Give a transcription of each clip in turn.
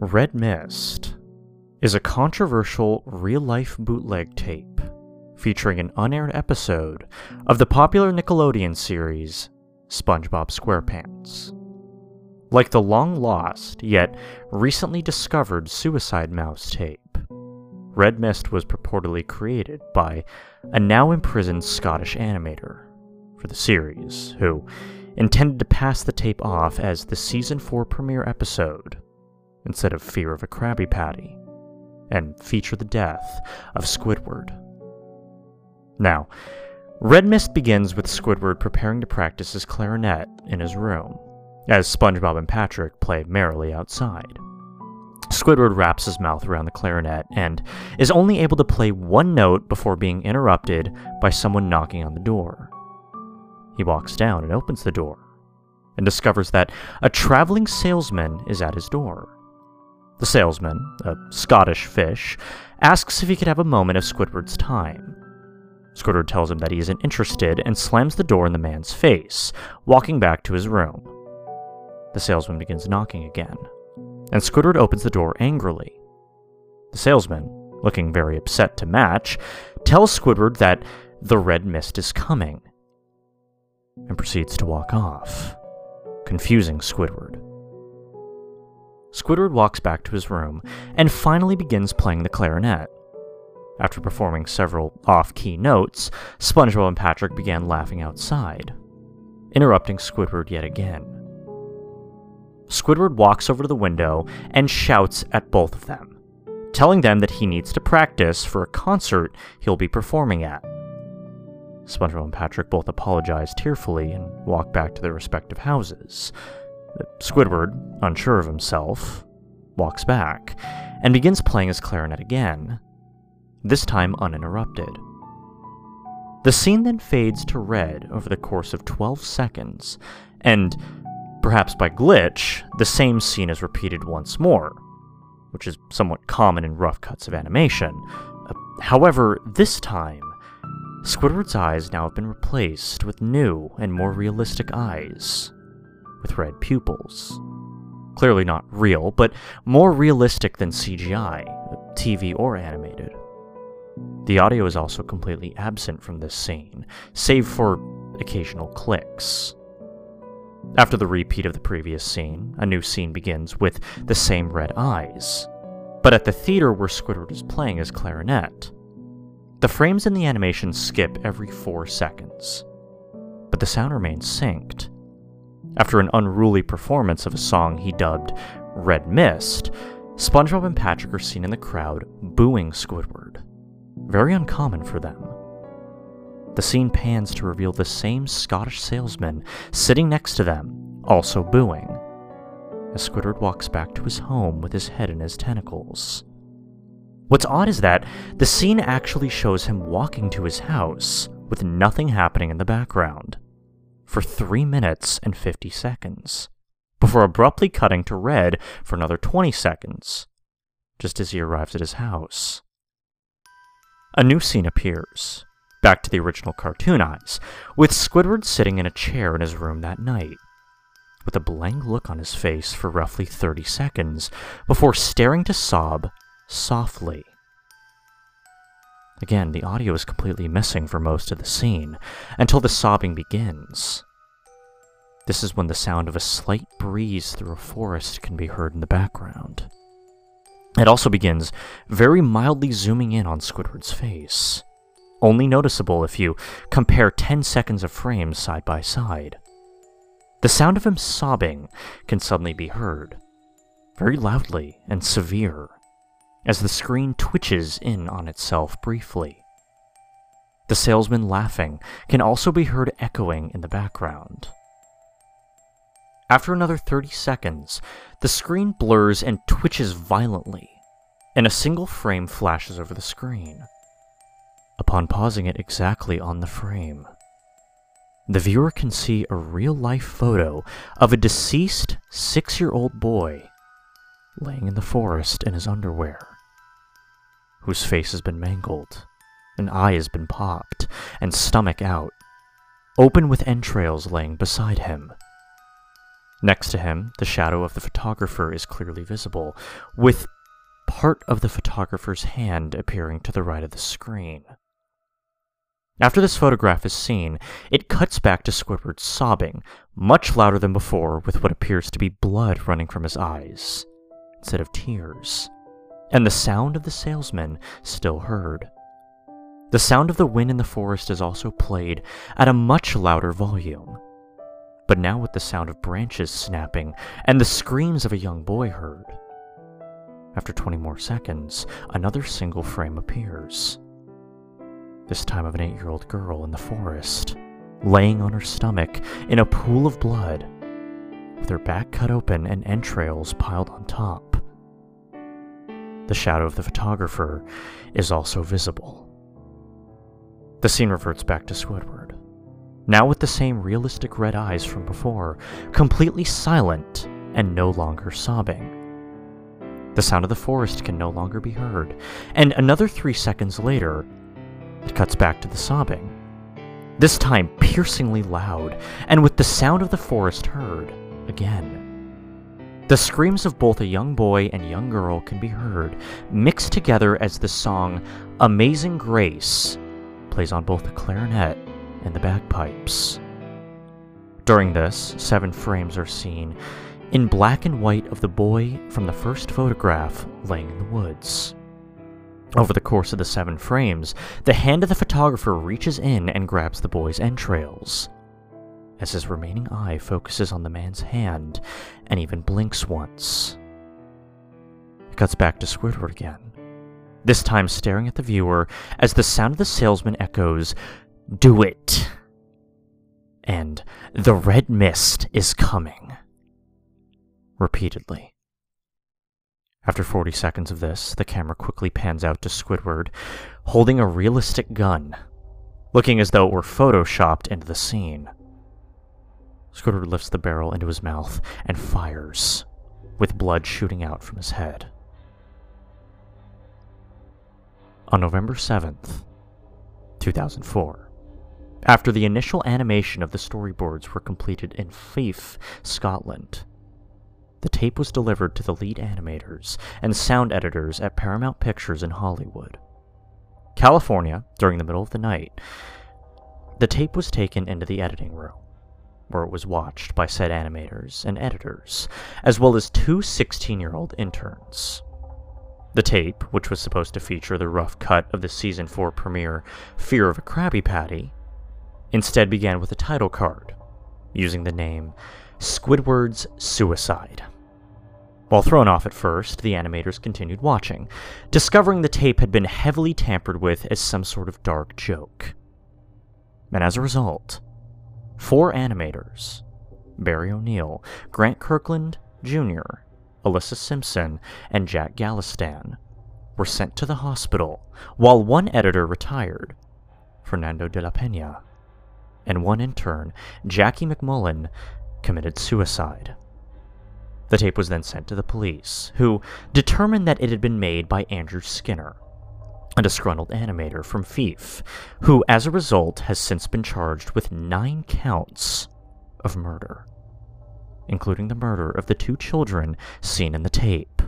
Red Mist is a controversial real life bootleg tape featuring an unaired episode of the popular Nickelodeon series SpongeBob SquarePants. Like the long lost, yet recently discovered Suicide Mouse tape, Red Mist was purportedly created by a now imprisoned Scottish animator for the series, who intended to pass the tape off as the season 4 premiere episode instead of Fear of a Krabby Patty, and feature the death of Squidward. Now, Red Mist begins with Squidward preparing to practice his clarinet in his room, as SpongeBob and Patrick play merrily outside. Squidward wraps his mouth around the clarinet and is only able to play one note before being interrupted by someone knocking on the door. He walks down and opens the door and discovers that a traveling salesman is at his door. The salesman, a Scottish fish, asks if he could have a moment of Squidward's time. Squidward tells him that he isn't interested and slams the door in the man's face, walking back to his room. The salesman begins knocking again, and Squidward opens the door angrily. The salesman, looking very upset to match, tells Squidward that the red mist is coming, and proceeds to walk off, confusing Squidward. Squidward walks back to his room and finally begins playing the clarinet. After performing several off key notes, SpongeBob and Patrick began laughing outside, interrupting Squidward yet again. Squidward walks over to the window and shouts at both of them, telling them that he needs to practice for a concert he'll be performing at. SpongeBob and Patrick both apologize tearfully and walk back to their respective houses. Squidward, unsure of himself, walks back and begins playing his clarinet again, this time uninterrupted. The scene then fades to red over the course of 12 seconds, and, perhaps by glitch, the same scene is repeated once more, which is somewhat common in rough cuts of animation. Uh, however, this time, Squidward's eyes now have been replaced with new and more realistic eyes with red pupils. Clearly not real, but more realistic than CGI, TV or animated. The audio is also completely absent from this scene, save for occasional clicks. After the repeat of the previous scene, a new scene begins with the same red eyes, but at the theater where Squidward is playing his clarinet. The frames in the animation skip every four seconds, but the sound remains synced, after an unruly performance of a song he dubbed Red Mist, SpongeBob and Patrick are seen in the crowd booing Squidward. Very uncommon for them. The scene pans to reveal the same Scottish salesman sitting next to them, also booing, as Squidward walks back to his home with his head in his tentacles. What's odd is that the scene actually shows him walking to his house with nothing happening in the background for 3 minutes and 50 seconds, before abruptly cutting to red for another 20 seconds, just as he arrives at his house. A new scene appears, back to the original cartoon eyes, with Squidward sitting in a chair in his room that night, with a blank look on his face for roughly 30 seconds, before staring to sob softly Again, the audio is completely missing for most of the scene, until the sobbing begins. This is when the sound of a slight breeze through a forest can be heard in the background. It also begins very mildly zooming in on Squidward's face, only noticeable if you compare 10 seconds of frames side by side. The sound of him sobbing can suddenly be heard, very loudly and severe, as the screen twitches in on itself briefly. The salesman laughing can also be heard echoing in the background. After another 30 seconds, the screen blurs and twitches violently, and a single frame flashes over the screen. Upon pausing it exactly on the frame, the viewer can see a real life photo of a deceased six year old boy laying in the forest in his underwear whose face has been mangled An eye has been popped, and stomach out, open with entrails laying beside him. Next to him, the shadow of the photographer is clearly visible, with part of the photographer's hand appearing to the right of the screen. After this photograph is seen, it cuts back to Squidward sobbing, much louder than before, with what appears to be blood running from his eyes, instead of tears, and the sound of the salesman still heard. The sound of the wind in the forest is also played at a much louder volume, but now with the sound of branches snapping and the screams of a young boy heard. After 20 more seconds, another single frame appears this time of an eight year old girl in the forest, laying on her stomach in a pool of blood, with her back cut open and entrails piled on top. The shadow of the photographer is also visible. The scene reverts back to Squidward, now with the same realistic red eyes from before, completely silent and no longer sobbing. The sound of the forest can no longer be heard, and another three seconds later, it cuts back to the sobbing. This time piercingly loud, and with the sound of the forest heard again. The screams of both a young boy and young girl can be heard, mixed together as the song Amazing Grace plays on both the clarinet and the bagpipes. During this, seven frames are seen in black and white of the boy from the first photograph laying in the woods. Over the course of the seven frames, the hand of the photographer reaches in and grabs the boy's entrails. As his remaining eye focuses on the man's hand and even blinks once. It cuts back to Squidward again, this time staring at the viewer as the sound of the salesman echoes, Do it! And the red mist is coming. Repeatedly. After 40 seconds of this, the camera quickly pans out to Squidward, holding a realistic gun, looking as though it were photoshopped into the scene. Squidward lifts the barrel into his mouth and fires, with blood shooting out from his head. On November 7th, 2004, after the initial animation of the storyboards were completed in Fife, Scotland, the tape was delivered to the lead animators and sound editors at Paramount Pictures in Hollywood. California, during the middle of the night, the tape was taken into the editing room, where it was watched by said animators and editors, as well as two 16 year old interns. The tape, which was supposed to feature the rough cut of the season 4 premiere Fear of a Krabby Patty, instead began with a title card, using the name Squidward's Suicide. While thrown off at first, the animators continued watching, discovering the tape had been heavily tampered with as some sort of dark joke. And as a result, four animators Barry O'Neill, Grant Kirkland Jr., Alyssa Simpson, and Jack Galistan were sent to the hospital, while one editor retired, Fernando de la Pena, and one intern, Jackie McMullen, committed suicide. The tape was then sent to the police, who determined that it had been made by Andrew Skinner, a disgruntled animator from Fife, who, as a result, has since been charged with nine counts of murder, including the murder of the two children seen in the tape.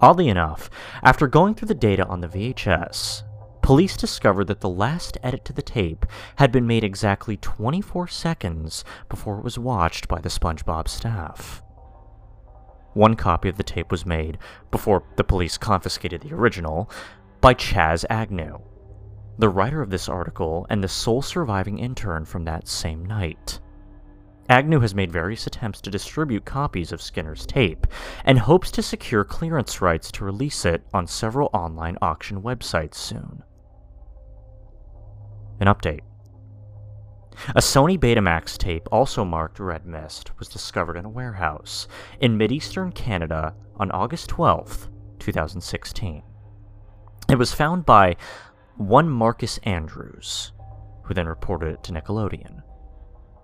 Oddly enough, after going through the data on the VHS, police discovered that the last edit to the tape had been made exactly 24 seconds before it was watched by the SpongeBob staff. One copy of the tape was made, before the police confiscated the original, by Chaz Agnew, the writer of this article and the sole surviving intern from that same night. Agnew has made various attempts to distribute copies of Skinner's tape and hopes to secure clearance rights to release it on several online auction websites soon. An update a Sony Betamax tape, also marked Red Mist, was discovered in a warehouse in Mideastern Canada on August 12, 2016. It was found by one Marcus Andrews, who then reported it to Nickelodeon.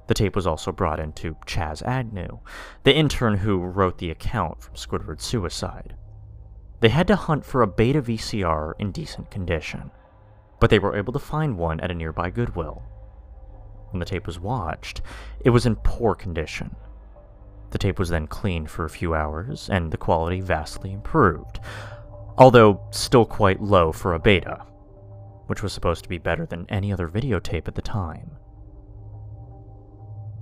The tape was also brought in to Chaz Agnew, the intern who wrote the account from Squidward's suicide. They had to hunt for a beta VCR in decent condition. but they were able to find one at a nearby Goodwill. When the tape was watched, it was in poor condition. The tape was then cleaned for a few hours, and the quality vastly improved, although still quite low for a beta, which was supposed to be better than any other videotape at the time.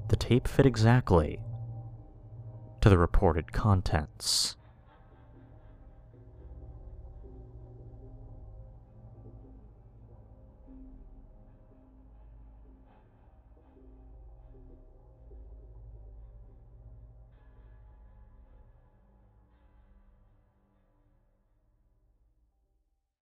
The tape fit exactly to the reported contents.